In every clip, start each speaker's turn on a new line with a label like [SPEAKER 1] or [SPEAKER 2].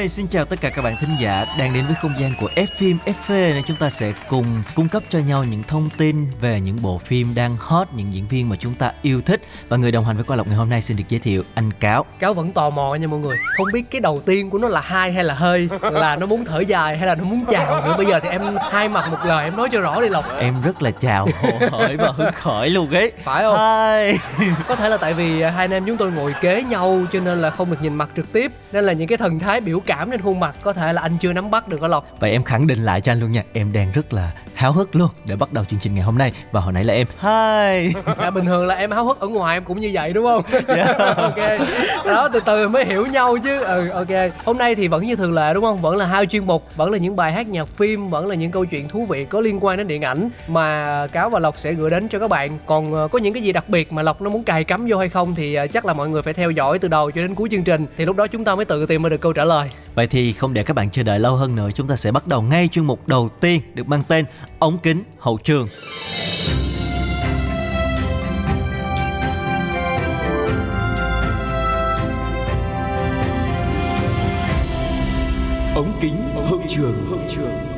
[SPEAKER 1] Hi, xin chào tất cả các bạn thính giả đang đến với không gian của F phim FV nơi chúng ta sẽ cùng cung cấp cho nhau những thông tin về những bộ phim đang hot, những diễn viên mà chúng ta yêu thích và người đồng hành với Qua Lộc ngày hôm nay xin được giới thiệu anh Cáo.
[SPEAKER 2] cáo vẫn tò mò nha mọi người không biết cái đầu tiên của nó là hai hay là hơi là nó muốn thở dài hay là nó muốn chào nữa bây giờ thì em hai mặt một lời em nói cho rõ đi lộc
[SPEAKER 1] Em rất là chào hởi và hứng khởi luôn ấy.
[SPEAKER 2] Phải không?
[SPEAKER 1] Hi.
[SPEAKER 2] có thể là tại vì hai anh em chúng tôi ngồi kế nhau cho nên là không được nhìn mặt trực tiếp nên là những cái thần thái biểu cảm trên khuôn mặt có thể là anh chưa nắm bắt được đó lộc
[SPEAKER 1] Vậy em khẳng định lại cho anh luôn nha, em đang rất là háo hức luôn để bắt đầu chương trình ngày hôm nay. Và hồi nãy là em Hi.
[SPEAKER 2] à, bình thường là em háo hức ở ngoài em cũng như vậy đúng không?
[SPEAKER 1] Dạ.
[SPEAKER 2] ok đó từ từ mới hiểu nhau chứ. Ừ ok. Hôm nay thì vẫn như thường lệ đúng không? Vẫn là hai chuyên mục vẫn là những bài hát nhạc phim vẫn là những câu chuyện thú vị có liên quan đến điện ảnh mà cáo và lộc sẽ gửi đến cho các bạn. Còn ờ, có những cái gì đặc biệt mà lộc nó muốn cài cắm vô hay không thì ờ, chắc là mọi người phải theo dõi từ đầu cho đến cuối chương trình. Thì lúc đó chúng ta mới tự tìm ra được câu trả lời
[SPEAKER 1] Vậy thì không để các bạn chờ đợi lâu hơn nữa, chúng ta sẽ bắt đầu ngay chuyên mục đầu tiên được mang tên ống kính hậu trường.
[SPEAKER 3] ống kính hậu trường hậu trường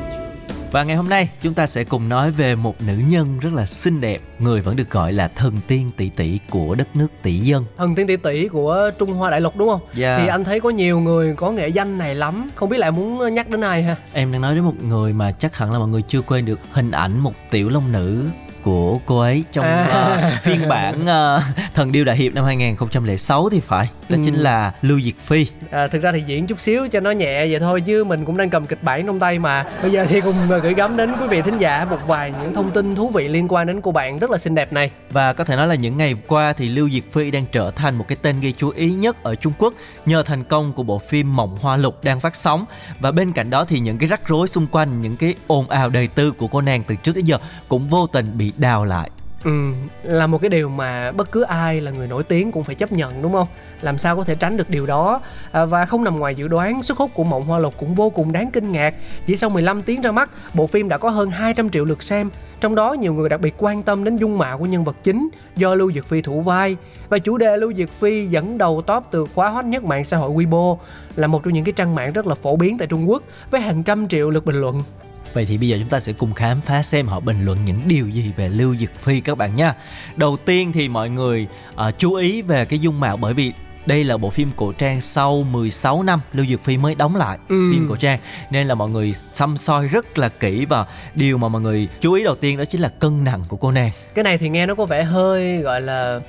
[SPEAKER 1] và ngày hôm nay chúng ta sẽ cùng nói về một nữ nhân rất là xinh đẹp, người vẫn được gọi là thần tiên tỷ tỷ của đất nước tỷ dân.
[SPEAKER 2] thần tiên tỷ tỷ của trung hoa đại lục đúng không
[SPEAKER 1] Dạ.
[SPEAKER 2] thì anh thấy có nhiều người có nghệ danh này lắm không biết em muốn nhắc đến ai ha
[SPEAKER 1] Em đang nói đến một người mà chắc hẳn là mọi người chưa quên được hình ảnh một tiểu long nữ của cô ấy trong
[SPEAKER 2] À.
[SPEAKER 1] ờ, phiên bản ờ, Thần Điêu Đại Hiệp năm 2006 thì phải. Đó
[SPEAKER 2] Ừ.
[SPEAKER 1] chính là Lưu Diệt Phi.
[SPEAKER 2] À, thực ra thì diễn chút xíu cho nó nhẹ vậy thôi chứ mình cũng đang cầm kịch bản trong tay mà bây giờ thì cùng ờ, gửi gắm đến quý vị thính giả một vài những thông tin thú vị liên quan đến cô bạn rất là xinh đẹp này
[SPEAKER 1] Và có thể nói là những ngày qua thì Lưu Diệt Phi đang trở thành một cái tên gây chú ý nhất ở Trung Quốc nhờ thành công của bộ phim Mộng Hoa Lục đang phát sóng. Và bên cạnh đó thì những cái rắc rối xung quanh, những cái ồn ào đời tư của cô nàng từ trước đến giờ cũng vô tình bị đào lại.
[SPEAKER 2] ừ, là một cái điều mà bất cứ ai là người nổi tiếng cũng phải chấp nhận đúng không? Làm sao có thể tránh được điều đó? À, và không nằm ngoài dự đoán sức hút của Mộng Hoa Lục cũng vô cùng đáng kinh ngạc. Chỉ sau 15 tiếng ra mắt bộ phim đã có hơn 200 triệu lượt xem. Trong đó nhiều người đặc biệt quan tâm đến dung mạo của nhân vật chính do Lưu Diệc Phi thủ vai. Và chủ đề Lưu Diệc Phi dẫn đầu top từ khóa hot nhất mạng xã hội Weibo là một trong những cái trang mạng rất là phổ biến tại Trung Quốc với hàng trăm triệu lượt bình luận.
[SPEAKER 1] Vậy thì bây giờ chúng ta sẽ cùng khám phá xem họ bình luận những điều gì về Lưu Diệc Phi các bạn nha. Đầu tiên thì mọi người ờ, chú ý về cái dung mạo bởi vì đây là bộ phim cổ trang sau 16 năm Lưu Diệc Phi mới đóng lại
[SPEAKER 2] Ừ.
[SPEAKER 1] phim cổ trang nên là mọi người xăm soi rất là kỹ và điều mà mọi người chú ý đầu tiên đó chính là cân nặng của cô nàng.
[SPEAKER 2] cái này thì nghe nó có vẻ hơi gọi là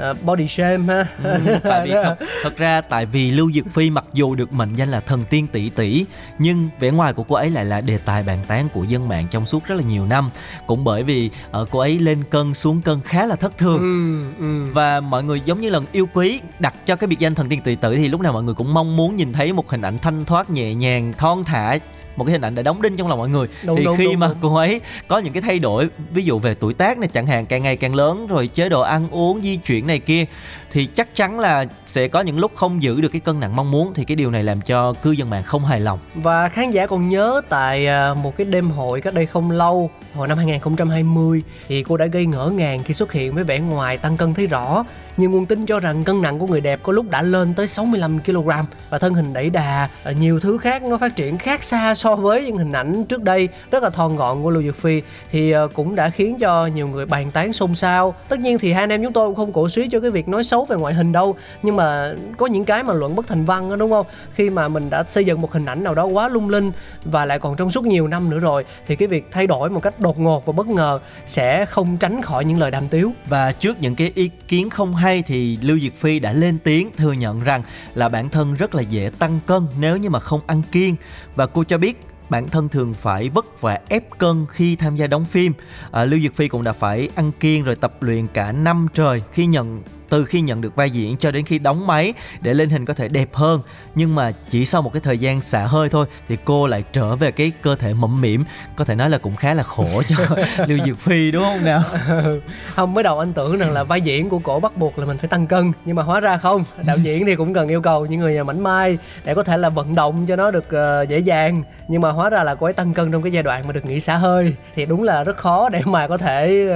[SPEAKER 2] ờ, body shame ha.
[SPEAKER 1] Ừ, tại vì thật, thật ra tại vì Lưu Diệc Phi mặc dù được mệnh danh là thần tiên tỷ tỷ nhưng vẻ ngoài của cô ấy lại là đề tài bàn tán của dân mạng trong suốt rất là nhiều năm. Cũng bởi vì ờ, cô ấy lên cân xuống cân khá là thất thường.
[SPEAKER 2] Ừ, ừ.
[SPEAKER 1] và mọi người giống như là yêu quý đặt cho cái biệt danh thần tiên tỷ tử thì lúc nào mọi người cũng mong muốn nhìn thấy một hình ảnh thanh thoát nhẹ nhàng thon thả một cái hình ảnh để đóng đinh trong lòng mọi người.
[SPEAKER 2] Đúng,
[SPEAKER 1] thì
[SPEAKER 2] đúng,
[SPEAKER 1] khi
[SPEAKER 2] đúng,
[SPEAKER 1] mà
[SPEAKER 2] đúng.
[SPEAKER 1] cô ấy có những cái thay đổi ví dụ về tuổi tác này chẳng hạn càng ngày càng lớn rồi chế độ ăn uống di chuyển này kia thì chắc chắn là sẽ có những lúc không giữ được cái cân nặng mong muốn. Thì cái điều này làm cho cư dân mạng không hài lòng.
[SPEAKER 2] Và khán giả còn nhớ tại à, một cái đêm hội cách đây không lâu Hồi năm 2020 Thì cô đã gây ngỡ ngàng khi xuất hiện với vẻ ngoài tăng cân thấy rõ nhiều nguồn tin cho rằng cân nặng của người đẹp có lúc đã lên tới 65kg Và thân hình đẩy đà, ờ, nhiều thứ khác nó phát triển khác xa so với những hình ảnh trước đây Rất là thon gọn của Lưu Dược Phi. Thì ờ, cũng đã khiến cho nhiều người bàn tán xôn xao. Tất nhiên thì hai anh em chúng tôi cũng không cổ suý cho cái việc nói xấu về ngoại hình đâu. Nhưng mà có những cái mà luận bất thành văn đó đúng không? Khi mà mình đã xây dựng một hình ảnh nào đó quá lung linh Và lại còn trong suốt nhiều năm nữa rồi Thì cái việc thay đổi một cách đột ngột và bất ngờ Sẽ không tránh khỏi những lời đàm tiếu.
[SPEAKER 1] Và trước những cái ý kiến không hay thì Lưu Diệc Phi đã lên tiếng thừa nhận rằng là bản thân rất là dễ tăng cân nếu như mà không ăn kiêng. Và cô cho biết bản thân thường phải vất vả ép cân khi tham gia đóng phim. À, lưu diệc phi cũng đã phải ăn kiêng rồi tập luyện cả năm trời khi nhận từ khi nhận được vai diễn cho đến khi đóng máy để lên hình có thể đẹp hơn. Nhưng mà chỉ sau một cái thời gian xả hơi thôi thì cô lại trở về cái cơ thể mẫm mỉm. Có thể nói là cũng khá là khổ cho lưu diệc phi đúng không nào?
[SPEAKER 2] Không mới đầu anh tưởng rằng là vai diễn của cổ bắt buộc là mình phải tăng cân. Nhưng mà hóa ra không. Đạo diễn thì cũng cần yêu cầu những người mảnh mai để có thể là vận động cho nó được uh, dễ dàng. Nhưng mà hóa ra là cô ấy tăng cân trong cái giai đoạn mà được nghỉ xả hơi. Thì đúng là rất khó để mà có thể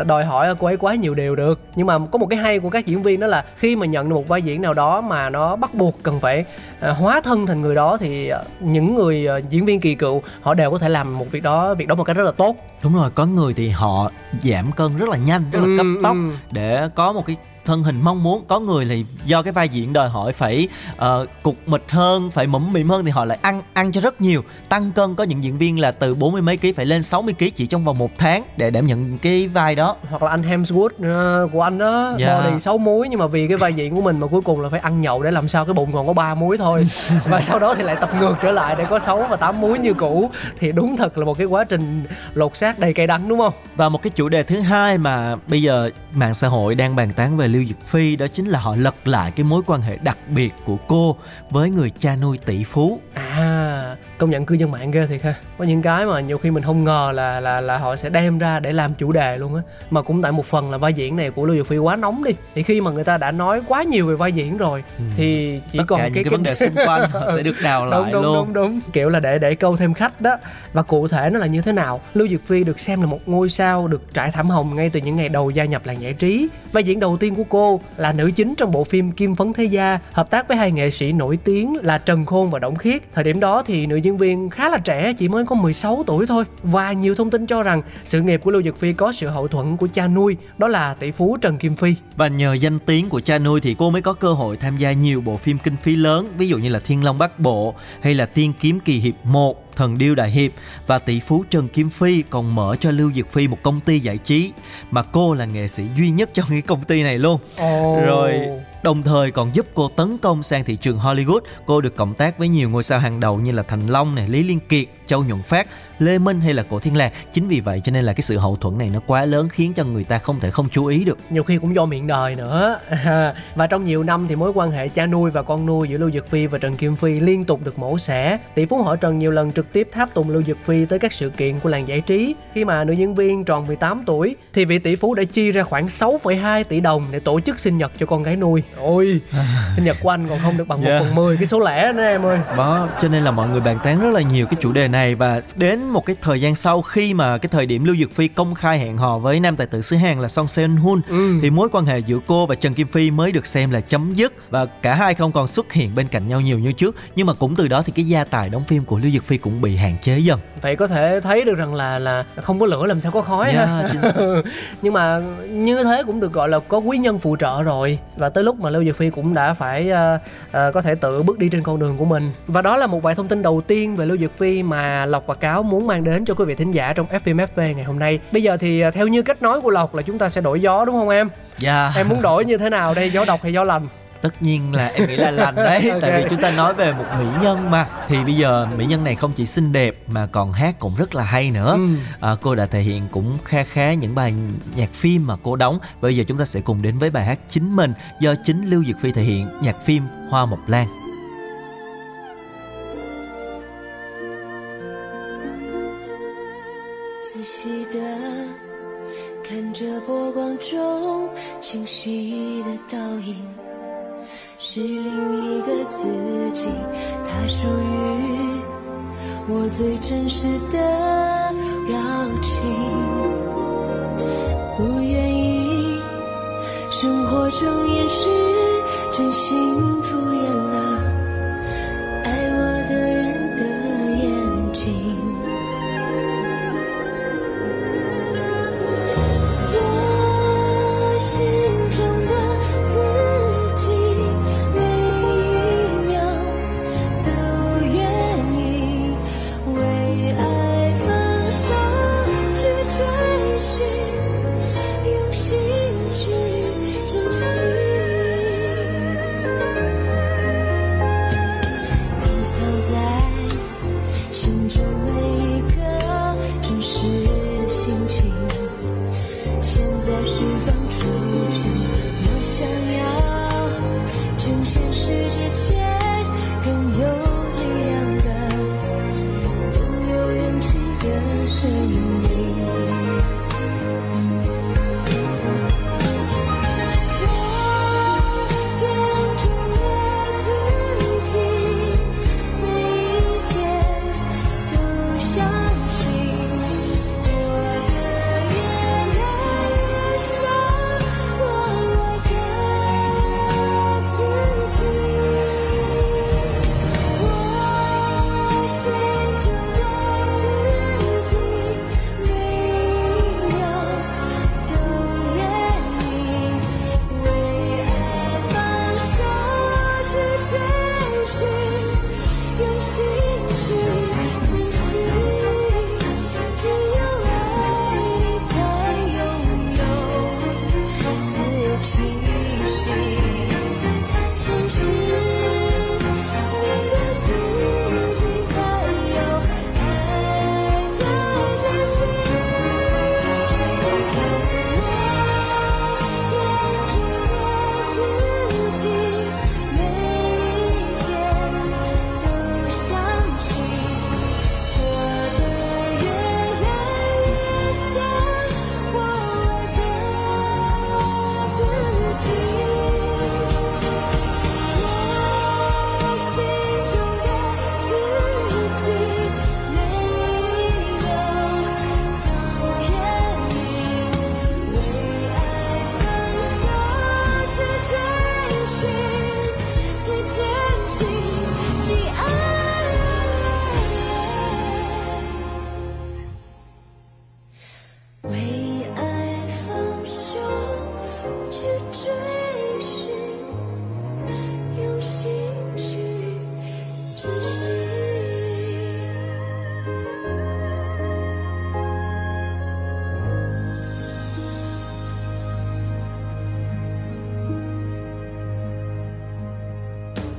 [SPEAKER 2] uh, đòi hỏi cô ấy quá nhiều điều được. Nhưng mà có một cái hay của các diễn viên đó là khi mà nhận được một vai diễn nào đó mà nó bắt buộc cần phải uh, hóa thân thành người đó thì uh, những người diễn viên kỳ cựu họ đều có thể làm một việc đó việc đó một cách rất là tốt.
[SPEAKER 1] Đúng rồi có người thì họ giảm cân rất là nhanh rất là cấp tốc để có một cái thân hình mong muốn có người thì do cái vai diễn đòi hỏi phải uh, cục mịch hơn phải mẫm mỉm hơn thì họ lại ăn ăn cho rất nhiều tăng cân có những diễn viên là từ bốn mươi mấy ký phải lên 60 ký chỉ trong vòng một tháng để đảm nhận cái vai đó
[SPEAKER 2] hoặc là anh Hemsworth uh, của anh đó yeah. Dạ. body sáu muối nhưng mà vì cái vai diễn của mình mà cuối cùng là phải ăn nhậu để làm sao cái bụng còn có ba muối thôi và sau đó thì lại tập ngược trở lại để có 6 và 8 muối như cũ thì đúng thật là một cái quá trình lột xác đầy cay đắng đúng không
[SPEAKER 1] và một cái chủ đề thứ hai mà bây giờ mạng xã hội đang bàn tán về Lưu Dực Phi đó chính là họ lật lại cái mối quan hệ đặc biệt của cô với người cha nuôi tỷ phú.
[SPEAKER 2] À, công nhận cư dân mạng ghê thiệt ha. Có những cái mà nhiều khi mình không ngờ là là là họ sẽ đem ra để làm chủ đề luôn á. Mà cũng tại một phần là vai diễn này của Lưu Dực Phi quá nóng đi. Thì khi mà người ta đã nói quá nhiều về vai diễn rồi ừ. thì chỉ
[SPEAKER 1] Tất
[SPEAKER 2] còn
[SPEAKER 1] cả
[SPEAKER 2] cái,
[SPEAKER 1] những cái, vấn đề xung quanh họ sẽ được đào
[SPEAKER 2] lại đúng,
[SPEAKER 1] luôn.
[SPEAKER 2] Đúng đúng đúng. Kiểu là để để câu thêm khách đó. Và cụ thể nó là như thế nào? Lưu Dực Phi được xem là một ngôi sao được trải thảm hồng ngay từ những ngày đầu gia nhập làng giải trí. Vai diễn đầu tiên của cô là nữ chính trong bộ phim Kim Phấn Thế Gia, hợp tác với hai nghệ sĩ nổi tiếng là Trần Khôn và Đổng Khiết. Thời điểm đó thì nữ diễn viên khá là trẻ, chỉ mới có 16 tuổi thôi. Và nhiều thông tin cho rằng sự nghiệp của Lưu Dực Phi có sự hậu thuẫn của cha nuôi, đó là tỷ phú Trần Kim Phi.
[SPEAKER 1] Và nhờ danh tiếng của cha nuôi thì cô mới có cơ hội tham gia nhiều bộ phim kinh phí lớn, ví dụ như là Thiên Long Bắc Bộ hay là Tiên Kiếm Kỳ Hiệp 1 thần điêu đại hiệp và tỷ phú Trần Kim Phi còn mở cho Lưu Diệc Phi một công ty giải trí mà cô là nghệ sĩ duy nhất trong cái công ty này luôn.
[SPEAKER 2] Oh.
[SPEAKER 1] Rồi đồng thời còn giúp cô tấn công sang thị trường Hollywood. Cô được cộng tác với nhiều ngôi sao hàng đầu như là Thành Long này, Lý Liên Kiệt, Châu Nhuận Phát, Lê Minh hay là Cổ Thiên Lạc. Chính vì vậy cho nên là cái sự hậu thuẫn này nó quá lớn khiến cho người ta không thể không chú ý được.
[SPEAKER 2] Nhiều khi cũng do miệng đời nữa. và trong nhiều năm thì mối quan hệ cha nuôi và con nuôi giữa Lưu Dực Phi và Trần Kim Phi liên tục được mổ xẻ. Tỷ phú họ Trần nhiều lần trực tiếp tháp tùng Lưu Dực Phi tới các sự kiện của làng giải trí. Khi mà nữ diễn viên tròn 18 tuổi thì vị tỷ phú đã chi ra khoảng 6,2 tỷ đồng để tổ chức sinh nhật cho con gái nuôi. Ôi, sinh nhật của anh còn không được bằng yeah. 1 phần 10 cái số lẻ nữa em ơi.
[SPEAKER 1] Đó, cho nên là mọi người bàn tán rất là nhiều cái chủ đề này và đến một cái thời gian sau khi mà cái thời điểm Lưu Dực Phi công khai hẹn hò với nam tài tử xứ Hàn là Song Seon Hun ừ. thì mối quan hệ giữa cô và Trần Kim Phi mới được xem là chấm dứt và cả hai không còn xuất hiện bên cạnh nhau nhiều như trước nhưng mà cũng từ đó thì cái gia tài đóng phim của Lưu Dực Phi cũng bị hạn chế dần.
[SPEAKER 2] Vậy có thể thấy được rằng là là không có lửa làm sao có khói
[SPEAKER 1] yeah, ha.
[SPEAKER 2] nhưng mà như thế cũng được gọi là có quý nhân phụ trợ rồi và tới lúc mà Lưu Dực Phi cũng đã phải uh, uh, có thể tự bước đi trên con đường của mình và đó là một vài thông tin đầu tiên về Lưu Dực Phi mà Lộc và Cáo muốn mang đến cho quý vị thính giả trong FMFV ngày hôm nay bây giờ thì uh, theo như cách nói của Lộc là chúng ta sẽ đổi gió đúng không em?
[SPEAKER 1] Dạ. Yeah.
[SPEAKER 2] Em muốn đổi như thế nào đây gió độc hay gió lành?
[SPEAKER 1] tất nhiên là em nghĩ là lành đấy okay. tại vì chúng ta nói về một mỹ nhân mà thì bây giờ mỹ nhân này không chỉ xinh đẹp mà còn hát cũng rất là hay nữa ừ. à, cô đã thể hiện cũng kha khá những bài nhạc phim mà cô đóng bây giờ chúng ta sẽ cùng đến với bài hát chính mình do chính lưu diệc phi thể hiện nhạc phim hoa mộc lan 细的看着波光中清晰的倒影。是另一个自己，它属于我最真实的表情。不愿意生活中掩饰真心。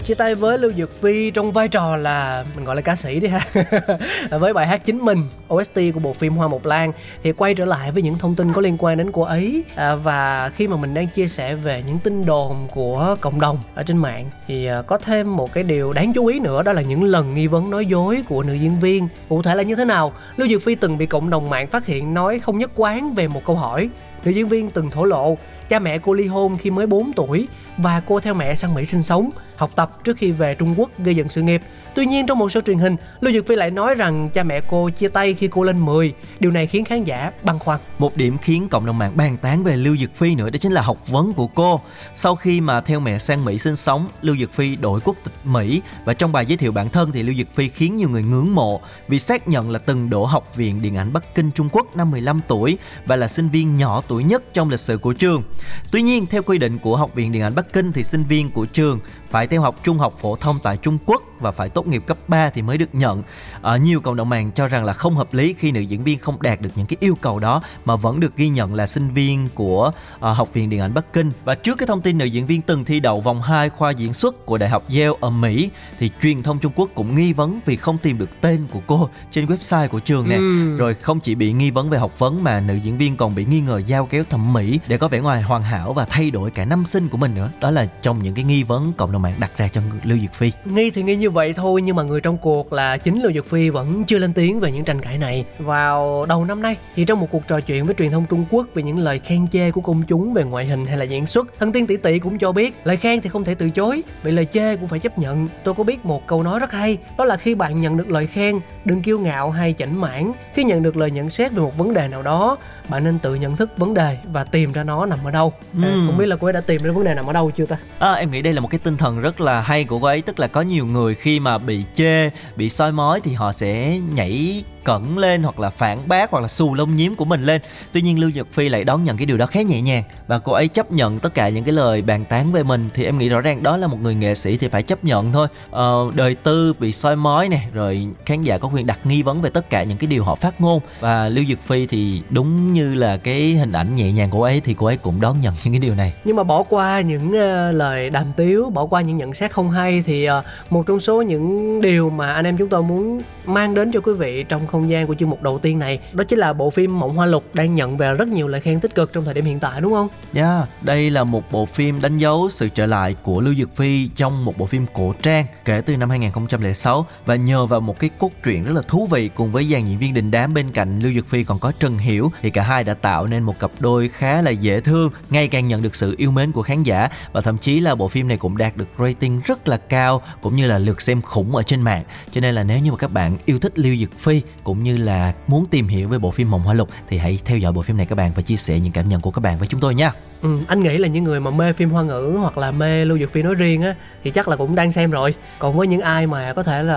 [SPEAKER 2] Chia tay với Lưu Dược Phi trong vai trò là mình gọi là ca sĩ đi ha. Với bài hát chính mình OST của bộ phim Hoa Mộc Lan. Thì quay trở lại với những thông tin có liên quan đến cô ấy. À, và khi mà mình đang chia sẻ về những tin đồn của cộng đồng ở trên mạng thì à, có thêm một cái điều đáng chú ý nữa đó là những lần nghi vấn nói dối của nữ diễn viên. Cụ thể là như thế nào? Lưu Dược Phi từng bị cộng đồng mạng phát hiện nói không nhất quán về một câu hỏi. Nữ diễn viên từng thổ lộ cha mẹ cô ly hôn khi mới 4 tuổi và cô theo mẹ sang Mỹ sinh sống, học tập trước khi về Trung Quốc gây dựng sự nghiệp. Tuy nhiên trong một số truyền hình, Lưu Dược Phi lại nói rằng cha mẹ cô chia tay khi cô lên 10. Điều này khiến khán giả băn khoăn.
[SPEAKER 1] Một điểm khiến cộng đồng mạng bàn tán về Lưu Dược Phi nữa đó chính là học vấn của cô. Sau khi mà theo mẹ sang Mỹ sinh sống, Lưu Dược Phi đổi quốc tịch Mỹ và trong bài giới thiệu bản thân thì Lưu Dược Phi khiến nhiều người ngưỡng mộ vì xác nhận là từng đỗ học viện điện ảnh Bắc Kinh Trung Quốc năm 15 tuổi và là sinh viên nhỏ tuổi nhất trong lịch sử của trường. Tuy nhiên, theo quy định của Học viện Điện ảnh Bắc Kinh thì sinh viên của trường phải theo học trung học phổ thông tại Trung Quốc và phải tốt nghiệp cấp 3 thì mới được nhận. À, nhiều cộng đồng mạng cho rằng là không hợp lý khi nữ diễn viên không đạt được những cái yêu cầu đó mà vẫn được ghi nhận là sinh viên của à, Học viện Điện ảnh Bắc Kinh. Và trước cái thông tin nữ diễn viên từng thi đậu vòng 2 khoa diễn xuất của Đại học Yale ở Mỹ thì truyền thông Trung Quốc cũng nghi vấn vì không tìm được tên của cô trên website của trường nè.
[SPEAKER 2] Ừ.
[SPEAKER 1] Rồi không chỉ bị nghi vấn về học vấn mà nữ diễn viên còn bị nghi ngờ giao kéo thẩm mỹ để có vẻ ngoài hoàn hảo và thay đổi cả năm sinh của mình nữa. Đó là trong những cái nghi vấn cộng đồng mạng đặt ra cho Lưu Diệc Phi.
[SPEAKER 2] Nghi thì nghi như vậy thôi nhưng mà người trong cuộc là chính Lưu Dược Phi vẫn chưa lên tiếng về những tranh cãi này. Vào đầu năm nay thì trong một cuộc trò chuyện với truyền thông Trung Quốc về những lời khen chê của công chúng về ngoại hình hay là diễn xuất, thân tiên tỷ tỷ cũng cho biết lời khen thì không thể từ chối, vậy lời chê cũng phải chấp nhận. Tôi có biết một câu nói rất hay, đó là khi bạn nhận được lời khen, đừng kiêu ngạo hay chảnh mãn. Khi nhận được lời nhận xét về một vấn đề nào đó, bạn nên tự nhận thức vấn đề và tìm ra nó nằm ở đâu. À,
[SPEAKER 1] Ừm.
[SPEAKER 2] không biết là cô ấy đã tìm ra vấn đề nằm ở đâu chưa ta?
[SPEAKER 1] À, em nghĩ đây là một cái tinh thần rất là hay của cô ấy tức là có nhiều người khi mà bị chê bị soi mói thì họ sẽ nhảy cẩn lên hoặc là phản bác hoặc là xù lông nhím của mình lên. Tuy nhiên lưu nhật phi lại đón nhận cái điều đó khá nhẹ nhàng và cô ấy chấp nhận tất cả những cái lời bàn tán về mình. Thì em nghĩ rõ ràng đó là một người nghệ sĩ thì phải chấp nhận thôi. Ờ, đời tư bị soi mói nè rồi khán giả có quyền đặt nghi vấn về tất cả những cái điều họ phát ngôn. Và lưu nhật phi thì đúng như là cái hình ảnh nhẹ nhàng của cô ấy thì cô ấy cũng đón nhận những cái điều này.
[SPEAKER 2] Nhưng mà bỏ qua những ờ, lời đàm tiếu bỏ qua những nhận xét không hay thì ờ, một trong số những điều mà anh em chúng tôi muốn mang đến cho quý vị trong không không gian của chương mục đầu tiên này đó chính là bộ phim Mộng Hoa Lục đang nhận về rất nhiều lời khen tích cực trong thời điểm hiện tại đúng không?
[SPEAKER 1] Yeah, đây là một bộ phim đánh dấu sự trở lại của Lưu Dực Phi trong một bộ phim cổ trang kể từ năm 2006 và nhờ vào một cái cốt truyện rất là thú vị cùng với dàn diễn viên đình đám bên cạnh Lưu Dực Phi còn có Trần Hiểu thì cả hai đã tạo nên một cặp đôi khá là dễ thương, ngày càng nhận được sự yêu mến của khán giả và thậm chí là bộ phim này cũng đạt được rating rất là cao cũng như là lượt xem khủng ở trên mạng. Cho nên là nếu như mà các bạn yêu thích Lưu Dực Phi cũng như là muốn tìm hiểu về bộ phim Mộng Hoa Lục thì hãy theo dõi bộ phim này các bạn và chia sẻ những cảm nhận của các bạn với chúng tôi nha.
[SPEAKER 2] Ừ, anh nghĩ là những người mà mê phim hoa ngữ hoặc là mê Lưu Dược Phi nói riêng á thì chắc là cũng đang xem rồi. Còn với những ai mà có thể là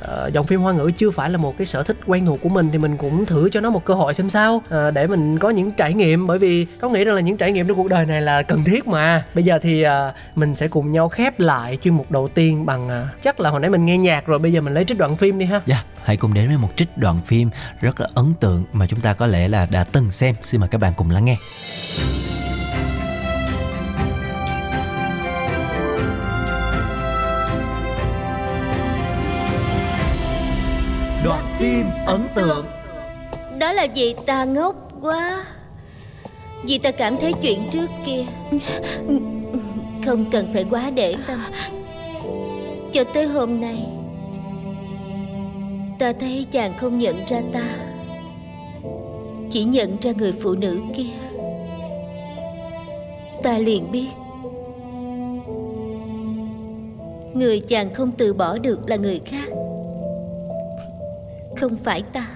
[SPEAKER 2] ờ, dòng phim hoa ngữ chưa phải là một cái sở thích quen thuộc của mình thì mình cũng thử cho nó một cơ hội xem sao ờ, để mình có những trải nghiệm bởi vì có nghĩ rằng là những trải nghiệm trong cuộc đời này là cần thiết mà. Bây giờ thì ờ, mình sẽ cùng nhau khép lại chuyên mục đầu tiên bằng ờ, chắc là hồi nãy mình nghe nhạc rồi bây giờ mình lấy trích đoạn phim đi ha.
[SPEAKER 1] Dạ, hãy cùng đến với một trích đoạn phim rất là ấn tượng mà chúng ta có lẽ là đã từng xem. Xin mời các bạn cùng lắng nghe. Đoạn phim ấn tượng
[SPEAKER 4] Đó là vì ta ngốc quá Vì ta cảm thấy chuyện trước kia Không cần phải quá để tâm Cho tới hôm nay Ta thấy chàng không nhận ra ta, Chỉ nhận ra người phụ nữ kia. Ta liền biết, Người chàng không từ bỏ được là người khác, Không phải ta.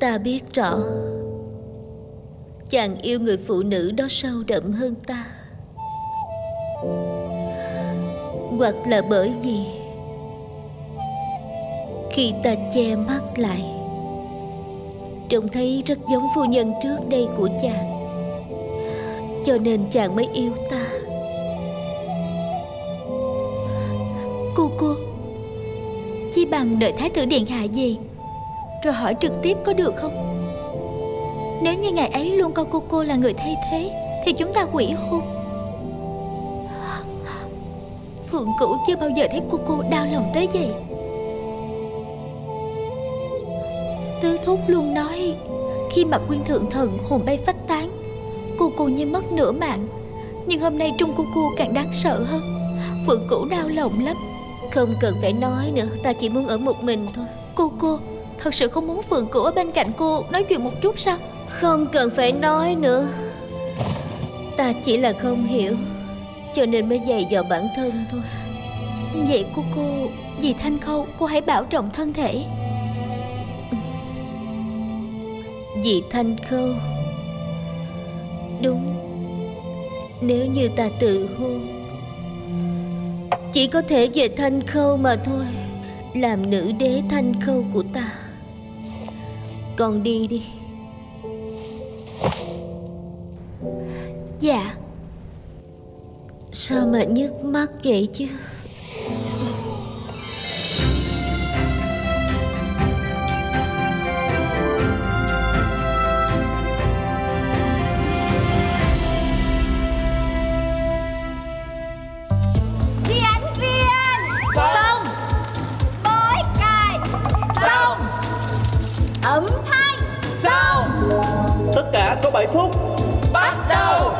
[SPEAKER 4] Ta biết rõ, Chàng yêu người phụ nữ đó sâu đậm hơn ta. Hoặc là bởi vì. Khi ta che mắt lại, Trông thấy rất giống phu nhân trước đây của chàng. Cho nên chàng mới yêu ta.
[SPEAKER 5] Cô cô Chỉ bằng đợi Thái tử Điện Hạ gì Rồi hỏi trực tiếp có được không? Nếu như ngày ấy luôn coi cô cô là người thay thế, Thì chúng ta quỷ hôn. Phượng Cửu chưa bao giờ thấy cô cô đau lòng tới vậy? Tứ thúc luôn nói Khi mà quyên thượng thần hồn bay phách tán Cô cô như mất nửa mạng. Nhưng hôm nay trung cô cô càng đáng sợ hơn. Phượng Cửu đau lòng lắm.
[SPEAKER 4] Không cần phải nói nữa Ta chỉ muốn ở một mình thôi.
[SPEAKER 5] Cô cô Thật sự không muốn Phượng Cửu ở bên cạnh cô Nói chuyện một chút sao?
[SPEAKER 4] Không cần phải nói nữa. Ta chỉ là không hiểu cho nên mới dày dò bản thân thôi.
[SPEAKER 5] Vậy cô cô Vì Thanh Khâu, cô hãy bảo trọng thân thể.
[SPEAKER 4] Vì Thanh Khâu. Đúng. Nếu như ta tự hôn, Chỉ có thể về Thanh Khâu mà thôi. Làm nữ đế Thanh Khâu của ta. Con đi đi.
[SPEAKER 5] Dạ.
[SPEAKER 4] Sao mà nhức mắt vậy chứ?
[SPEAKER 5] Đi ánh viên Xong Bói cài Xong Ấm thanh Xong
[SPEAKER 1] tất cả có 7 phút
[SPEAKER 3] Bắt đầu.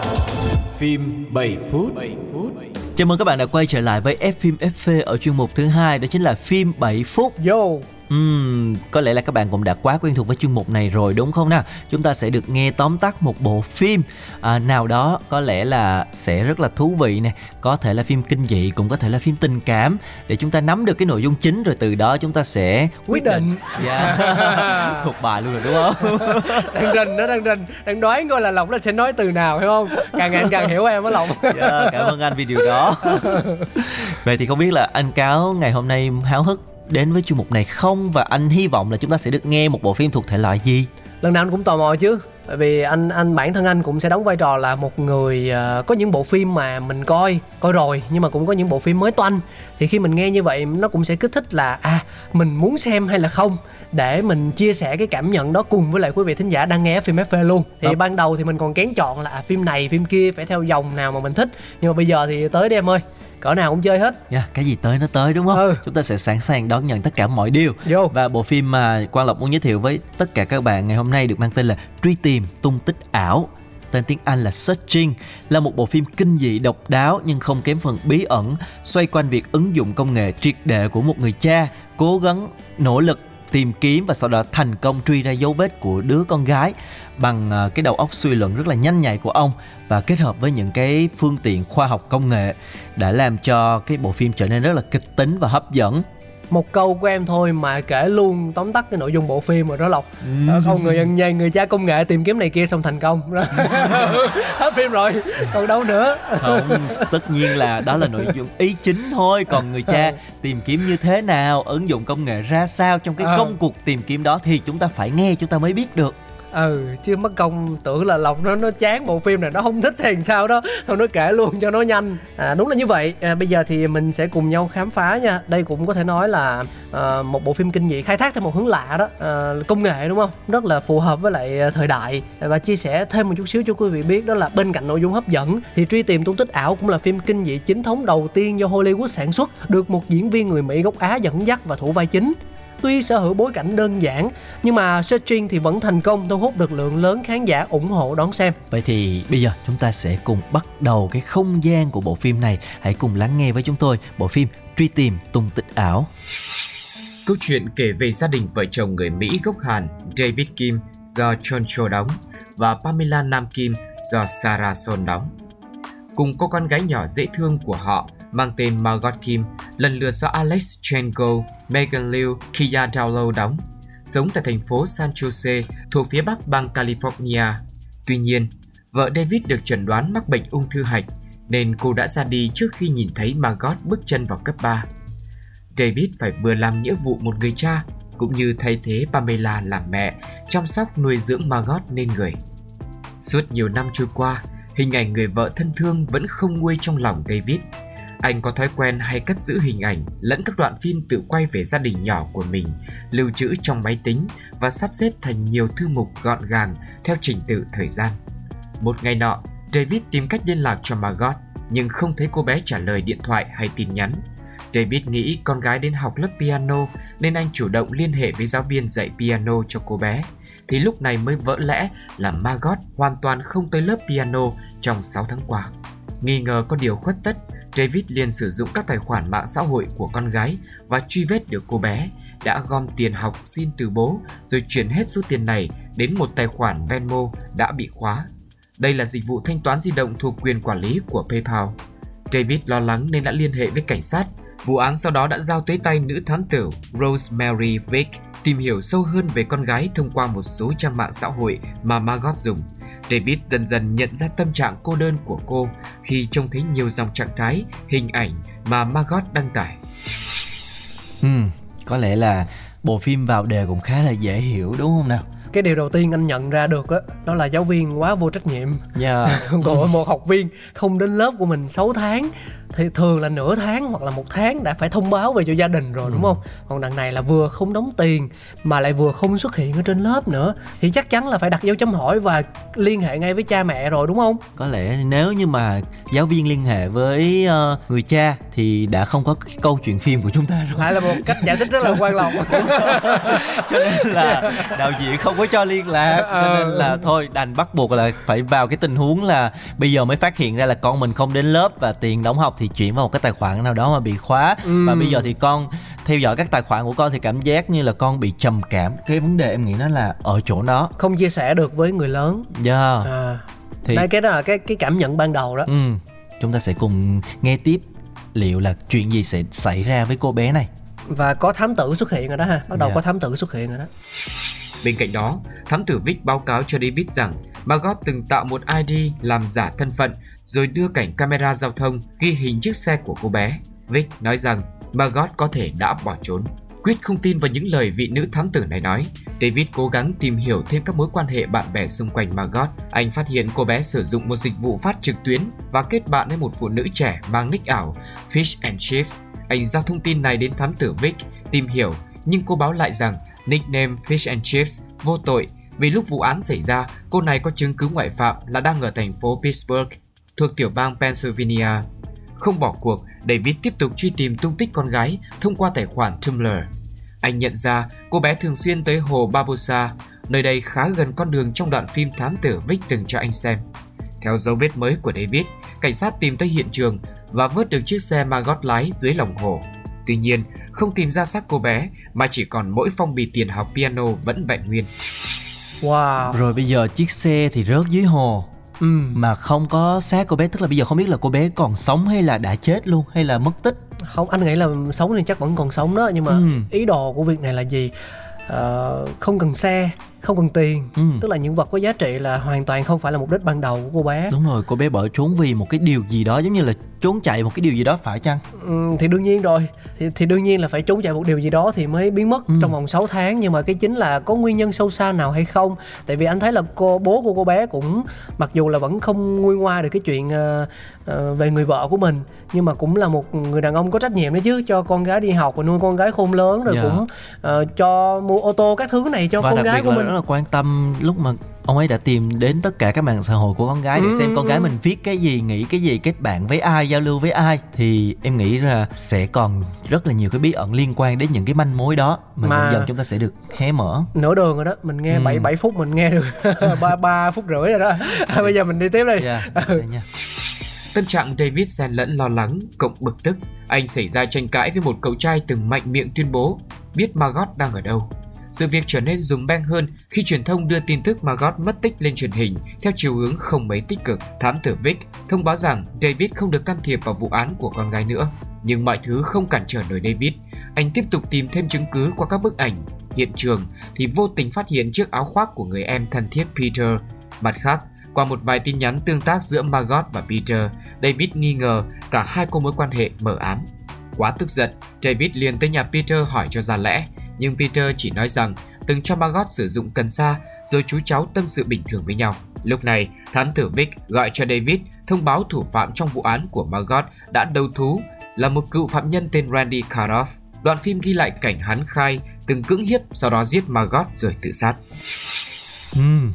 [SPEAKER 3] Phim 7 phút 7 phút
[SPEAKER 1] Chào mừng các bạn đã quay trở lại với F phim FV ở chuyên mục thứ hai đó chính là phim 7 phút.
[SPEAKER 2] Yo
[SPEAKER 1] Ừm, có lẽ là các bạn cũng đã quá quen thuộc với chuyên mục này rồi đúng không nào? Chúng ta sẽ được nghe tóm tắt một bộ phim à, nào đó có lẽ là sẽ rất là thú vị nè, có thể là phim kinh dị cũng có thể là phim tình cảm để chúng ta nắm được cái nội dung chính rồi từ đó chúng ta sẽ
[SPEAKER 2] Quyết định
[SPEAKER 1] Yeah. thuộc bài luôn rồi đúng không?
[SPEAKER 2] Đang rình nó đang rình Đang đoán coi là Lộc nó sẽ nói từ nào hiểu không Càng ngày anh càng hiểu em á Lộc
[SPEAKER 1] yeah, cảm ơn anh vì điều đó. Vậy thì không biết là anh Cáo ngày hôm nay háo hức đến với chuyên mục này không? Và anh hy vọng là chúng ta sẽ được nghe một bộ phim thuộc thể loại gì?
[SPEAKER 2] Lần nào anh cũng tò mò chứ. Bởi vì anh anh bản thân anh cũng sẽ đóng vai trò là một người ờ, có những bộ phim mà mình coi coi rồi nhưng mà cũng có những bộ phim mới toanh. Thì khi mình nghe như vậy nó cũng sẽ kích thích là à mình muốn xem hay là không? Để mình chia sẻ cái cảm nhận đó cùng với lại quý vị thính giả đang nghe phim FV luôn. Thì
[SPEAKER 1] Đó.
[SPEAKER 2] ban đầu thì mình còn kén chọn là à, phim này phim kia phải theo dòng nào mà mình thích. Nhưng mà bây giờ thì tới đi em ơi cỡ nào cũng chơi hết
[SPEAKER 1] Yeah, cái gì tới nó tới đúng không?
[SPEAKER 2] Ừ.
[SPEAKER 1] Chúng ta sẽ sẵn sàng đón nhận tất cả mọi điều.
[SPEAKER 2] vô
[SPEAKER 1] Và bộ phim mà Quang Lộc muốn giới thiệu với tất cả các bạn ngày hôm nay được mang tên là Truy tìm tung tích ảo. Tên tiếng Anh là Searching là một bộ phim kinh dị độc đáo nhưng không kém phần bí ẩn, xoay quanh việc ứng dụng công nghệ triệt để của một người cha cố gắng nỗ lực tìm kiếm và sau đó thành công truy ra dấu vết của đứa con gái bằng à, cái đầu óc suy luận rất là nhanh nhạy của ông và kết hợp với những cái phương tiện khoa học công nghệ đã làm cho cái bộ phim trở nên rất là kịch tính và hấp dẫn
[SPEAKER 2] một câu của em thôi mà kể luôn tóm tắt cái nội dung bộ phim rồi đó lộc. Đó, không người nhân nhây người cha công nghệ tìm kiếm này kia xong thành công. Hết phim rồi còn đâu nữa.
[SPEAKER 1] Không tất nhiên là đó là nội dung ý chính thôi. Còn người cha tìm kiếm như thế nào ứng dụng công nghệ ra sao trong cái
[SPEAKER 2] Ờ.
[SPEAKER 1] công cuộc tìm kiếm đó thì chúng ta phải nghe chúng ta mới biết được
[SPEAKER 2] ừ chứ mất công tưởng là lộc nó nó chán bộ phim này nó không thích thì sao đó. Thôi nó kể luôn cho nó nhanh. À, đúng là như vậy. À, bây giờ thì mình sẽ cùng nhau khám phá nha. Đây cũng có thể nói là à, một bộ phim kinh dị khai thác theo một hướng lạ đó. À, công nghệ đúng không? Rất là phù hợp với lại ờ, thời đại. Và chia sẻ thêm một chút xíu cho quý vị biết đó là bên cạnh nội dung hấp dẫn thì truy tìm tung tích ảo cũng là phim kinh dị chính thống đầu tiên do Hollywood sản xuất được một diễn viên người Mỹ gốc Á dẫn dắt và thủ vai chính. Tuy sở hữu bối cảnh đơn giản, nhưng mà Searching thì vẫn thành công thu hút được lượng lớn khán giả ủng hộ đón xem.
[SPEAKER 1] vậy thì bây giờ chúng ta sẽ cùng bắt đầu cái không gian của bộ phim này hãy cùng lắng nghe với chúng tôi bộ phim truy tìm tung tích ảo
[SPEAKER 6] Câu chuyện kể về gia đình vợ chồng người Mỹ gốc Hàn David Kim do Chon Cho đóng và Pamela Nam Kim do Sarah Son đóng. Cùng cô con gái nhỏ dễ thương của họ mang tên Margot Kim lần lượt do Alex Chengo, Megan Liu, Kia Dowlow đóng, sống tại thành phố San Jose thuộc phía bắc bang California. Tuy nhiên, vợ David được chẩn đoán mắc bệnh ung thư hạch nên cô đã ra đi trước khi nhìn thấy Margot bước chân vào cấp 3. David phải vừa làm nghĩa vụ một người cha cũng như thay thế Pamela làm mẹ, chăm sóc nuôi dưỡng Margot nên người. Suốt nhiều năm trôi qua, hình ảnh người vợ thân thương vẫn không nguôi trong lòng David. Anh có thói quen hay cất giữ hình ảnh lẫn các đoạn phim tự quay về gia đình nhỏ của mình, lưu trữ trong máy tính và sắp xếp thành nhiều thư mục gọn gàng theo trình tự thời gian. Một ngày nọ, David tìm cách liên lạc cho Margot nhưng không thấy cô bé trả lời điện thoại hay tin nhắn. David nghĩ con gái đến học lớp piano nên anh chủ động liên hệ với giáo viên dạy piano cho cô bé. Thì lúc này mới vỡ lẽ là Margot hoàn toàn không tới lớp piano trong 6 tháng qua. Nghi ngờ có điều khuất tất, David liền sử dụng các tài khoản mạng xã hội của con gái và truy vết được cô bé, đã gom tiền học xin từ bố, rồi chuyển hết số tiền này đến một tài khoản Venmo đã bị khóa. Đây là dịch vụ thanh toán di động thuộc quyền quản lý của PayPal. David lo lắng nên đã liên hệ với cảnh sát. Vụ án sau đó đã giao tới tay nữ thám tử Rosemary Vick tìm hiểu sâu hơn về con gái thông qua một số trang mạng xã hội mà Margot dùng. David dần dần nhận ra tâm trạng cô đơn của cô khi trông thấy nhiều dòng trạng thái, hình ảnh mà Margot đăng tải.
[SPEAKER 1] Ừ, có lẽ là bộ phim vào đề cũng khá là dễ hiểu đúng không nào?
[SPEAKER 2] Cái điều đầu tiên anh nhận ra được á đó là giáo viên quá vô trách nhiệm.
[SPEAKER 1] Yeah.
[SPEAKER 2] của một học viên không đến lớp của mình 6 tháng thì thường là nửa tháng hoặc là một tháng đã phải thông báo về cho gia đình rồi đúng ừ. không? Còn đằng này là vừa không đóng tiền mà lại vừa không xuất hiện ở trên lớp nữa thì chắc chắn là phải đặt dấu chấm hỏi và liên hệ ngay với cha mẹ rồi đúng không?
[SPEAKER 1] Có lẽ nếu như mà giáo viên liên hệ với uh, người cha thì đã không có cái câu chuyện phim của chúng ta rồi.
[SPEAKER 2] Phải là một cách giải thích rất là quan trọng
[SPEAKER 1] cho nên là đạo diễn không có cho liên lạc cho nên là thôi đành bắt buộc là phải vào cái tình huống là bây giờ mới phát hiện ra là con mình không đến lớp và tiền đóng học thì chuyển vào một cái tài khoản nào đó mà bị khóa ừ. và bây giờ thì con theo dõi các tài khoản của con thì cảm giác như là con bị trầm cảm cái vấn đề em nghĩ nó là ở chỗ đó
[SPEAKER 2] không chia sẻ được với người lớn
[SPEAKER 1] dạ yeah. à.
[SPEAKER 2] thì đây cái đó là cái cái cảm nhận ban đầu đó
[SPEAKER 1] ừ chúng ta sẽ cùng nghe tiếp liệu là chuyện gì sẽ xảy ra với cô bé này
[SPEAKER 2] và có thám tử xuất hiện rồi đó ha bắt đầu yeah. Dạ. có thám tử xuất hiện rồi đó
[SPEAKER 6] Bên cạnh đó, thám tử Vic báo cáo cho David rằng Margot từng tạo một ID làm giả thân phận rồi đưa cảnh camera giao thông ghi hình chiếc xe của cô bé. Vic nói rằng Margot có thể đã bỏ trốn. Quyết không tin vào những lời vị nữ thám tử này nói. David cố gắng tìm hiểu thêm các mối quan hệ bạn bè xung quanh Margot. Anh phát hiện cô bé sử dụng một dịch vụ phát trực tuyến và kết bạn với một phụ nữ trẻ mang nick ảo Fish and Chips. Anh giao thông tin này đến thám tử Vic tìm hiểu, nhưng cô báo lại rằng nickname Fish and Chips vô tội vì lúc vụ án xảy ra, cô này có chứng cứ ngoại phạm là đang ở thành phố Pittsburgh, thuộc tiểu bang Pennsylvania. Không bỏ cuộc, David tiếp tục truy tìm tung tích con gái thông qua tài khoản Tumblr. Anh nhận ra cô bé thường xuyên tới hồ Barbosa, nơi đây khá gần con đường trong đoạn phim thám tử Vic từng cho anh xem. Theo dấu vết mới của David, cảnh sát tìm tới hiện trường và vớt được chiếc xe Margot lái dưới lòng hồ. Tuy nhiên, không tìm ra xác cô bé mà chỉ còn mỗi phong bì tiền học piano vẫn vẹn nguyên.
[SPEAKER 1] Wow. Rồi bây giờ chiếc xe thì rớt dưới hồ. Ừ. Mà không có xác cô bé tức là bây giờ không biết là cô bé còn sống hay là đã chết luôn hay là mất tích.
[SPEAKER 2] Không anh nghĩ là sống thì chắc vẫn còn sống đó nhưng mà ừ. ý đồ của việc này là gì? Uh, không cần xe không cần tiền ừ. tức là những vật có giá trị là hoàn toàn không phải là mục đích ban đầu của cô bé
[SPEAKER 1] đúng rồi cô bé bỏ trốn vì một cái điều gì đó giống như là trốn chạy một cái điều gì đó phải chăng
[SPEAKER 2] ừ, thì đương nhiên rồi thì, thì đương nhiên là phải trốn chạy một điều gì đó thì mới biến mất ừ. trong vòng 6 tháng nhưng mà cái chính là có nguyên nhân sâu xa nào hay không tại vì anh thấy là cô bố của cô bé cũng mặc dù là vẫn không nguôi ngoa được cái chuyện uh, uh, về người vợ của mình nhưng mà cũng là một người đàn ông có trách nhiệm đấy chứ cho con gái đi học và nuôi con gái khôn lớn rồi yeah. Dạ. cũng uh, cho mua ô tô các thứ này cho
[SPEAKER 1] và
[SPEAKER 2] con gái của mình
[SPEAKER 1] rất là quan tâm lúc mà ông ấy đã tìm đến tất cả các mạng xã hội của con gái để ừ, xem con gái mình viết cái gì nghĩ cái gì kết bạn với ai giao lưu với ai thì em nghĩ là sẽ còn rất là nhiều cái bí ẩn liên quan đến những cái manh mối đó mà, mà dần dần chúng ta sẽ được hé mở
[SPEAKER 2] nửa đường rồi đó mình nghe ừ. 7 7 phút mình nghe được ba ba phút rưỡi rồi đó à, bây giờ mình đi tiếp đi yeah, dạ, ừ.
[SPEAKER 6] Tâm trạng David xen lẫn lo lắng, cộng bực tức. Anh xảy ra tranh cãi với một cậu trai từng mạnh miệng tuyên bố biết Margot đang ở đâu. Sự việc trở nên rùng beng hơn khi truyền thông đưa tin tức Margot mất tích lên truyền hình theo chiều hướng không mấy tích cực. Thám tử Vic thông báo rằng David không được can thiệp vào vụ án của con gái nữa. Nhưng mọi thứ không cản trở nổi David. Anh tiếp tục tìm thêm chứng cứ qua các bức ảnh. Hiện trường thì vô tình phát hiện chiếc áo khoác của người em thân thiết Peter. Mặt khác, qua một vài tin nhắn tương tác giữa Margot và Peter, David nghi ngờ cả hai có mối quan hệ mờ ám. Quá tức giận, David liền tới nhà Peter hỏi cho ra lẽ, nhưng Peter chỉ nói rằng từng cho Margot sử dụng cần sa rồi chú cháu tâm sự bình thường với nhau. Lúc này, thám tử Vic gọi cho David thông báo thủ phạm trong vụ án của Margot đã đầu thú là một cựu phạm nhân tên Randy Karoff. Đoạn phim ghi lại cảnh hắn khai từng cưỡng hiếp sau đó giết Margot rồi tự sát.
[SPEAKER 1] Hmm,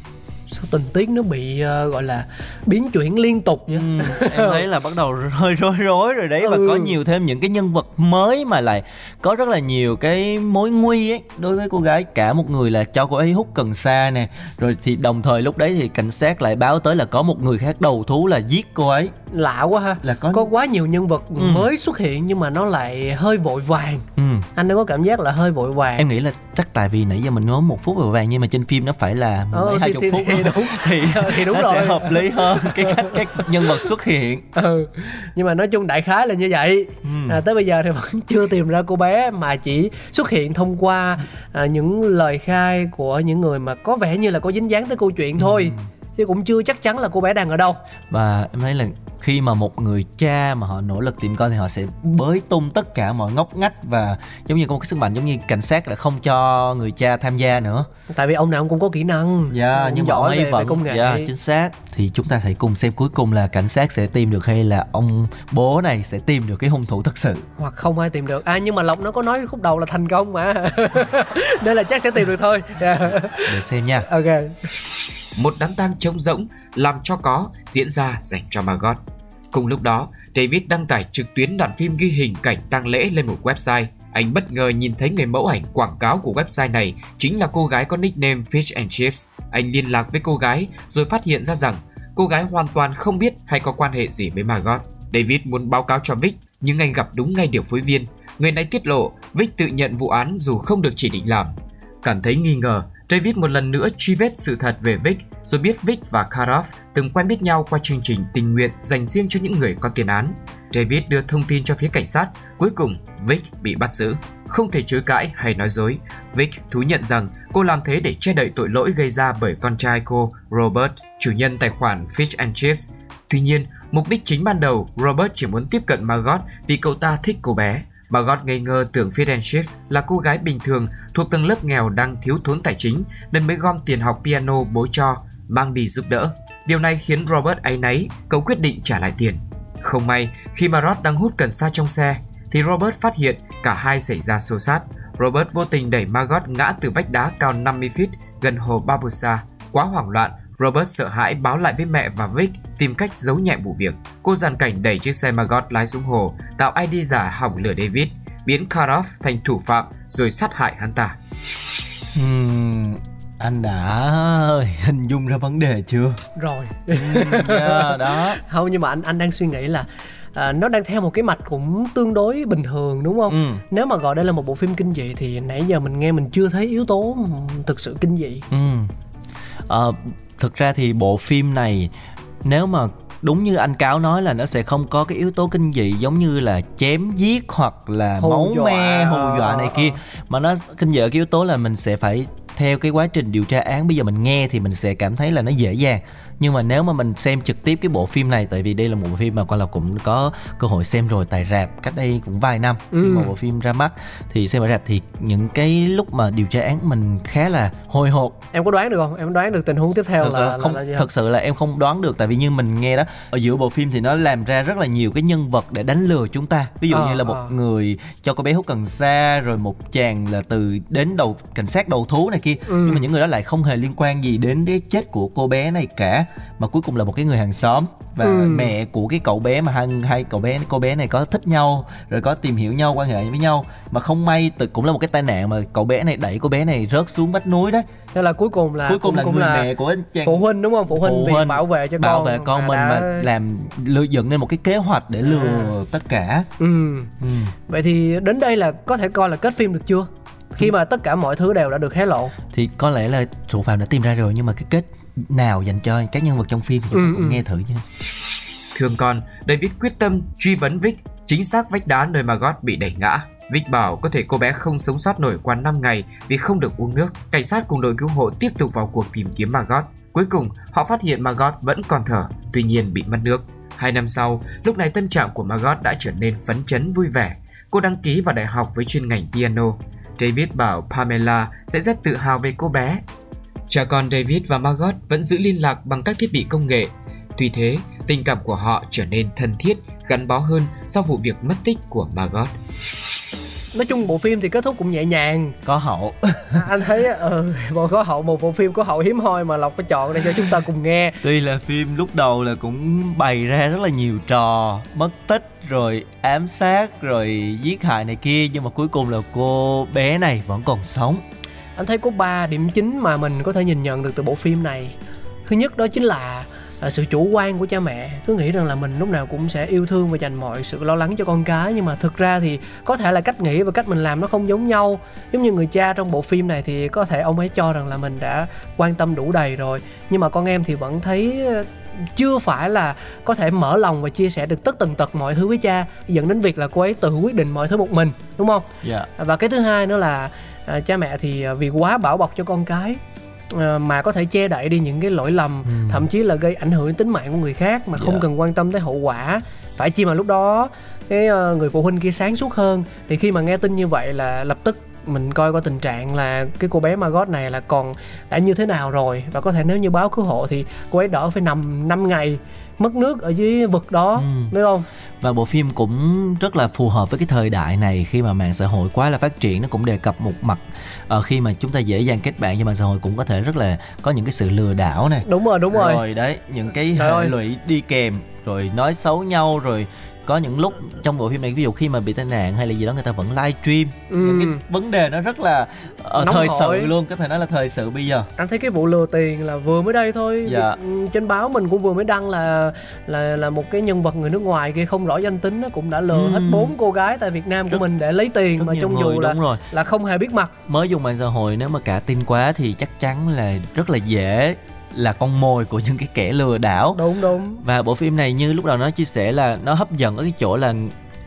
[SPEAKER 1] sao
[SPEAKER 2] tình tiết nó bị uh, gọi là biến chuyển liên tục vậy
[SPEAKER 1] ừ, em thấy là bắt đầu hơi rối rối rồi đấy ừ. và có ừ. nhiều thêm những cái nhân vật mới mà lại có rất là nhiều cái mối nguy ấy đối với cô gái cả một người là cho cô ấy hút cần sa nè rồi thì đồng thời lúc đấy thì cảnh sát lại báo tới là có một người khác đầu thú là giết cô ấy
[SPEAKER 2] lạ quá ha là có có quá nhiều nhân vật ừ. mới xuất hiện nhưng mà nó lại hơi vội vàng ừ. anh đã có cảm giác là hơi vội vàng
[SPEAKER 1] em nghĩ là chắc tại vì nãy giờ mình nói một phút vội vàng nhưng mà trên phim nó phải là
[SPEAKER 2] ờ, mấy hai chục phút thì đúng.
[SPEAKER 1] Thì, thì đúng nó rồi. sẽ hợp lý hơn cái cách các nhân vật xuất hiện.
[SPEAKER 2] Ừ. Nhưng mà nói chung đại khái là như vậy. Ừ. à, tới bây giờ thì vẫn chưa tìm ra cô bé mà chỉ xuất hiện thông qua à, những lời khai của những người mà có vẻ như là có dính dáng tới câu chuyện thôi. Ừ chứ cũng chưa chắc chắn là cô bé đang ở đâu.
[SPEAKER 1] Và em thấy là khi mà một người cha mà họ nỗ lực tìm con thì họ sẽ bới tung tất cả mọi ngóc ngách và giống như có một cái sức mạnh giống như cảnh sát là không cho người cha tham gia nữa.
[SPEAKER 2] Tại vì ông nào cũng có kỹ năng
[SPEAKER 1] dạ yeah, nhưng mà
[SPEAKER 2] giỏi
[SPEAKER 1] ấy
[SPEAKER 2] về, vẫn về công nghệ.
[SPEAKER 1] dạ yeah, chính xác. Thì chúng ta hãy cùng xem cuối cùng là cảnh sát sẽ tìm được hay là ông bố này sẽ tìm được cái hung thủ thật sự.
[SPEAKER 2] Hoặc không ai tìm được. À nhưng mà lộc nó có nói khúc đầu là thành công mà. Nên là chắc sẽ tìm được thôi. Yeah.
[SPEAKER 1] để xem nha.
[SPEAKER 2] Ok
[SPEAKER 6] một đám tang trống rỗng làm cho có diễn ra dành cho Margot. Cùng lúc đó, David đăng tải trực tuyến đoạn phim ghi hình cảnh tang lễ lên một website. Anh bất ngờ nhìn thấy người mẫu ảnh quảng cáo của website này chính là cô gái có nickname Fish and Chips. Anh liên lạc với cô gái rồi phát hiện ra rằng cô gái hoàn toàn không biết hay có quan hệ gì với Margot. David muốn báo cáo cho Vic nhưng anh gặp đúng ngay điều phối viên. Người này tiết lộ Vic tự nhận vụ án dù không được chỉ định làm. Cảm thấy nghi ngờ, David một lần nữa truy vết sự thật về Vic rồi biết Vic và Karov từng quen biết nhau qua chương trình tình nguyện dành riêng cho những người có tiền án. David đưa thông tin cho phía cảnh sát, cuối cùng Vic bị bắt giữ. Không thể chối cãi hay nói dối, Vic thú nhận rằng cô làm thế để che đậy tội lỗi gây ra bởi con trai cô, Robert, chủ nhân tài khoản Fish and Chips. Tuy nhiên, mục đích chính ban đầu, Robert chỉ muốn tiếp cận Margot vì cậu ta thích cô bé. Bà God ngây ngơ tưởng Fish and Chips là cô gái bình thường thuộc tầng lớp nghèo đang thiếu thốn tài chính nên mới gom tiền học piano bố cho, mang đi giúp đỡ. Điều này khiến Robert áy náy, cậu quyết định trả lại tiền. Không may, khi mà Rod đang hút cần sa trong xe, thì Robert phát hiện cả hai xảy ra xô xát. Robert vô tình đẩy Margot ngã từ vách đá cao 50 feet gần hồ Barbosa. Quá hoảng loạn, Robert sợ hãi báo lại với mẹ và Vic tìm cách giấu nhẹ vụ việc. Cô dàn cảnh đẩy chiếc xe Margot lái xuống hồ, tạo ID giả hỏng lửa David, biến Karoff thành thủ phạm rồi sát hại hắn ta.
[SPEAKER 1] Hmm, anh đã hình dung ra vấn đề chưa?
[SPEAKER 2] Rồi.
[SPEAKER 1] yeah, dạ, đó.
[SPEAKER 2] Không nhưng mà anh anh đang suy nghĩ là à, nó đang theo một cái mạch cũng tương đối bình thường đúng không? Ừ. Nếu mà gọi đây là một bộ phim kinh dị thì nãy giờ mình nghe mình chưa thấy yếu tố thực sự kinh dị.
[SPEAKER 1] Ừ. À, thực ra thì bộ phim này nếu mà đúng như anh cáo nói là nó sẽ không có cái yếu tố kinh dị giống như là chém giết hoặc là hù máu dọa. me hù dọa này kia mà nó kinh dị ở cái yếu tố là mình sẽ phải theo cái quá trình điều tra án bây giờ mình nghe thì mình sẽ cảm thấy là nó dễ dàng. Nhưng mà nếu mà mình xem trực tiếp cái bộ phim này tại vì đây là một bộ phim mà con là cũng có cơ hội xem rồi tại rạp cách đây cũng vài năm. Ừ. một bộ phim ra mắt thì xem ở rạp thì những cái lúc mà điều tra án mình khá là hồi hộp.
[SPEAKER 2] Em có đoán được không? Em đoán được tình huống tiếp theo thật là,
[SPEAKER 1] không
[SPEAKER 2] là, là
[SPEAKER 1] thật sự là em không đoán được tại vì như mình nghe đó ở giữa bộ phim thì nó làm ra rất là nhiều cái nhân vật để đánh lừa chúng ta. Ví dụ à, như là một à. người cho cô bé hút cần sa rồi một chàng là từ đến đầu cảnh sát đầu thú này kia ừ. nhưng mà những người đó lại không hề liên quan gì đến cái chết của cô bé này cả mà cuối cùng là một cái người hàng xóm và ừ. mẹ của cái cậu bé mà hai hai cậu bé cô bé này có thích nhau rồi có tìm hiểu nhau quan hệ với nhau mà không may tự cũng là một cái tai nạn mà cậu bé này đẩy cô bé này rớt xuống vách núi đó
[SPEAKER 2] Thế là cuối cùng là
[SPEAKER 1] cuối cùng cũng, là cũng người là mẹ của chàng
[SPEAKER 2] phụ huynh đúng không phụ huynh, phụ huynh vì bảo vệ cho
[SPEAKER 1] bảo con vệ con mình đã... mà làm lừa dựng nên một cái kế hoạch để lừa à. tất cả
[SPEAKER 2] ừ. ừ vậy thì đến đây là có thể coi là kết phim được chưa khi mà tất cả mọi thứ đều đã được hé lộ
[SPEAKER 1] thì có lẽ là thủ phạm đã tìm ra rồi nhưng mà cái kết nào dành cho các nhân vật trong phim thì chúng ta ừ, cũng ừ. nghe thử nha
[SPEAKER 6] thương con David quyết tâm truy vấn Vic chính xác vách đá nơi Margot bị đẩy ngã Vic bảo có thể cô bé không sống sót nổi qua 5 ngày vì không được uống nước. Cảnh sát cùng đội cứu hộ tiếp tục vào cuộc tìm kiếm Margot. Cuối cùng, họ phát hiện Margot vẫn còn thở, tuy nhiên bị mất nước. Hai năm sau, lúc này tâm trạng của Margot đã trở nên phấn chấn vui vẻ. Cô đăng ký vào đại học với chuyên ngành piano. David bảo Pamela sẽ rất tự hào về cô bé. Cha con David và Margot vẫn giữ liên lạc bằng các thiết bị công nghệ. Tuy thế, tình cảm của họ trở nên thân thiết, gắn bó hơn sau vụ việc mất tích của Margot
[SPEAKER 2] nói chung bộ phim thì kết thúc cũng nhẹ nhàng.
[SPEAKER 1] Có hậu.
[SPEAKER 2] À, anh thấy ừ, bộ có hậu một bộ phim có hậu hiếm hoi mà lộc có chọn để cho chúng ta cùng nghe.
[SPEAKER 1] Tuy là phim lúc đầu là cũng bày ra rất là nhiều trò mất tích rồi ám sát rồi giết hại này kia nhưng mà cuối cùng là cô bé này vẫn còn sống.
[SPEAKER 2] Anh thấy có ba điểm chính mà mình có thể nhìn nhận được từ bộ phim này. Thứ nhất đó chính là à, sự chủ quan của cha mẹ cứ nghĩ rằng là mình lúc nào cũng sẽ yêu thương và dành mọi sự lo lắng cho con cái nhưng mà thực ra thì có thể là cách nghĩ và cách mình làm nó không giống nhau giống như người cha trong bộ phim này thì có thể ông ấy cho rằng là mình đã quan tâm đủ đầy rồi nhưng mà con em thì vẫn thấy ờ, chưa phải là có thể mở lòng và chia sẻ được tất tần tật mọi thứ với cha dẫn đến việc là cô ấy tự quyết định mọi thứ một mình đúng không
[SPEAKER 1] yeah.
[SPEAKER 2] Dạ. và cái thứ hai nữa là à, cha mẹ thì vì quá bảo bọc cho con cái Ờ, mà có thể che đậy đi những cái lỗi lầm ừ. thậm chí là gây ảnh hưởng đến tính mạng của người khác mà không yeah. Dạ. cần quan tâm tới hậu quả phải chi mà lúc đó cái ờ, người phụ huynh kia sáng suốt hơn thì khi mà nghe tin như vậy là lập tức mình coi qua tình trạng là cái cô bé Margot này là còn đã như thế nào rồi và có thể nếu như báo cứu hộ thì cô ấy đỡ phải nằm 5 ngày mất nước ở dưới vực đó ừ. đúng không?
[SPEAKER 1] Và bộ phim cũng rất là phù hợp với cái thời đại này. Khi mà mạng xã hội quá là phát triển nó cũng đề cập một mặt uh, khi mà chúng ta dễ dàng kết bạn trên mạng xã hội cũng có thể rất là có những cái sự lừa đảo này.
[SPEAKER 2] Đúng rồi đúng rồi.
[SPEAKER 1] Rồi đấy những cái hệ lụy đi kèm rồi nói xấu nhau rồi có những lúc trong bộ phim này ví dụ khi mà bị tai nạn hay là gì đó người ta vẫn live stream ừ. những cái vấn đề nó rất là uh, thời hội. sự luôn có thể nói là thời sự bây giờ
[SPEAKER 2] anh thấy cái vụ lừa tiền là vừa mới đây thôi dạ. Ừ, trên báo mình cũng vừa mới đăng là là là một cái nhân vật người nước ngoài kia không rõ danh tính nó cũng đã lừa ừ. hết bốn cô gái tại Việt Nam của mình để lấy tiền mà trong dù là rồi. là không hề biết mặt
[SPEAKER 1] mới dùng mạng xã hội nếu mà cả tin quá thì chắc chắn là rất là dễ là con mồi của những cái kẻ lừa đảo.
[SPEAKER 2] Đúng đúng.
[SPEAKER 1] Và bộ phim này như lúc đầu nó chia sẻ là nó hấp dẫn ở cái chỗ là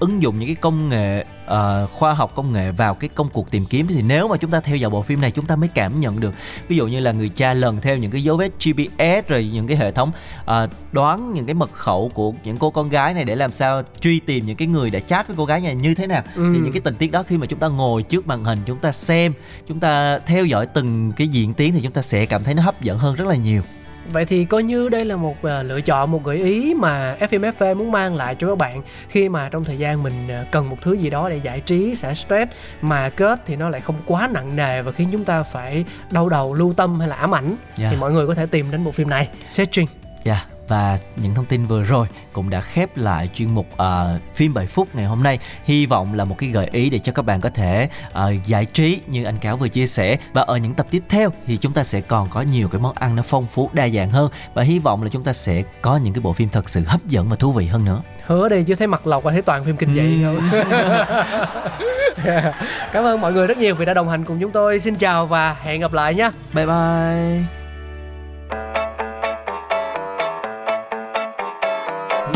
[SPEAKER 1] ứng dụng những cái công nghệ uh, khoa học công nghệ vào cái công cuộc tìm kiếm. Thì nếu mà chúng ta theo dõi bộ phim này chúng ta mới cảm nhận được ví dụ như là người cha lần theo những cái dấu vết GPS rồi những cái hệ thống uh, đoán những cái mật khẩu của những cô con gái này để làm sao truy tìm những cái người đã chat với cô gái này như thế nào. Ừ. thì những cái tình tiết đó khi mà chúng ta ngồi trước màn hình chúng ta xem chúng ta theo dõi từng cái diễn tiến thì chúng ta sẽ cảm thấy nó hấp dẫn hơn rất là nhiều
[SPEAKER 2] Vậy thì coi như đây là một uh, lựa chọn, một gợi ý mà FMFV muốn mang lại cho các bạn khi mà trong thời gian mình uh, cần một thứ gì đó để giải trí, xả stress mà kết thì nó lại không quá nặng nề và khiến chúng ta phải đau đầu, lưu tâm hay là ám ảnh yeah. thì dạ. mọi người có thể tìm đến bộ phim này.
[SPEAKER 1] Dạ. Yeah và những thông tin vừa rồi cũng đã khép lại chuyên mục uh, phim 7 phút ngày hôm nay. Hy vọng là một cái gợi ý để cho các bạn có thể uh, giải trí như anh cáo vừa chia sẻ. Và ở những tập tiếp theo thì chúng ta sẽ còn có nhiều cái món ăn nó phong phú đa dạng hơn. Và hy vọng là chúng ta sẽ có những cái bộ phim thật sự hấp dẫn và thú vị hơn nữa.
[SPEAKER 2] Hứa đi chứ thấy mặt lộc và thấy toàn phim kinh dị không cảm ơn mọi người rất nhiều vì đã đồng hành cùng chúng tôi. Xin chào và hẹn gặp lại nhé
[SPEAKER 1] bye bye